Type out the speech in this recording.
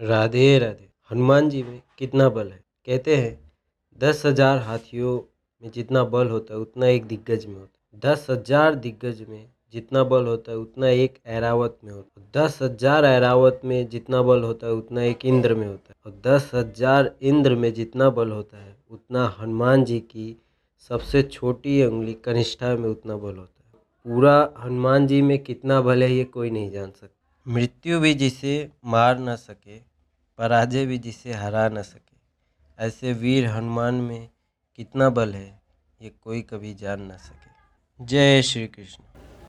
राधे राधे। हनुमान जी में कितना बल है? कहते हैं, दस हज़ार हाथियों में जितना बल होता है, उतना एक दिग्गज में होता है। दस हज़ार दिग्गज में जितना बल होता है, उतना एक ऐरावत में होता है। दस हज़ार ऐरावत में जितना बल होता है, उतना एक इंद्र में होता है। और दस हज़ार इंद्र में जितना बल होता है, उतना हनुमान जी की सबसे छोटी उंगली कनिष्ठा में उतना बल होता है। पूरा हनुमान जी में कितना बल है, ये कोई नहीं जान सकता। मृत्यु भी जिसे मार न सके, पराजय भी जिसे हरा न सके। ऐसे वीर हनुमान में कितना बल है, ये कोई कभी जान न सके। जय श्री कृष्ण।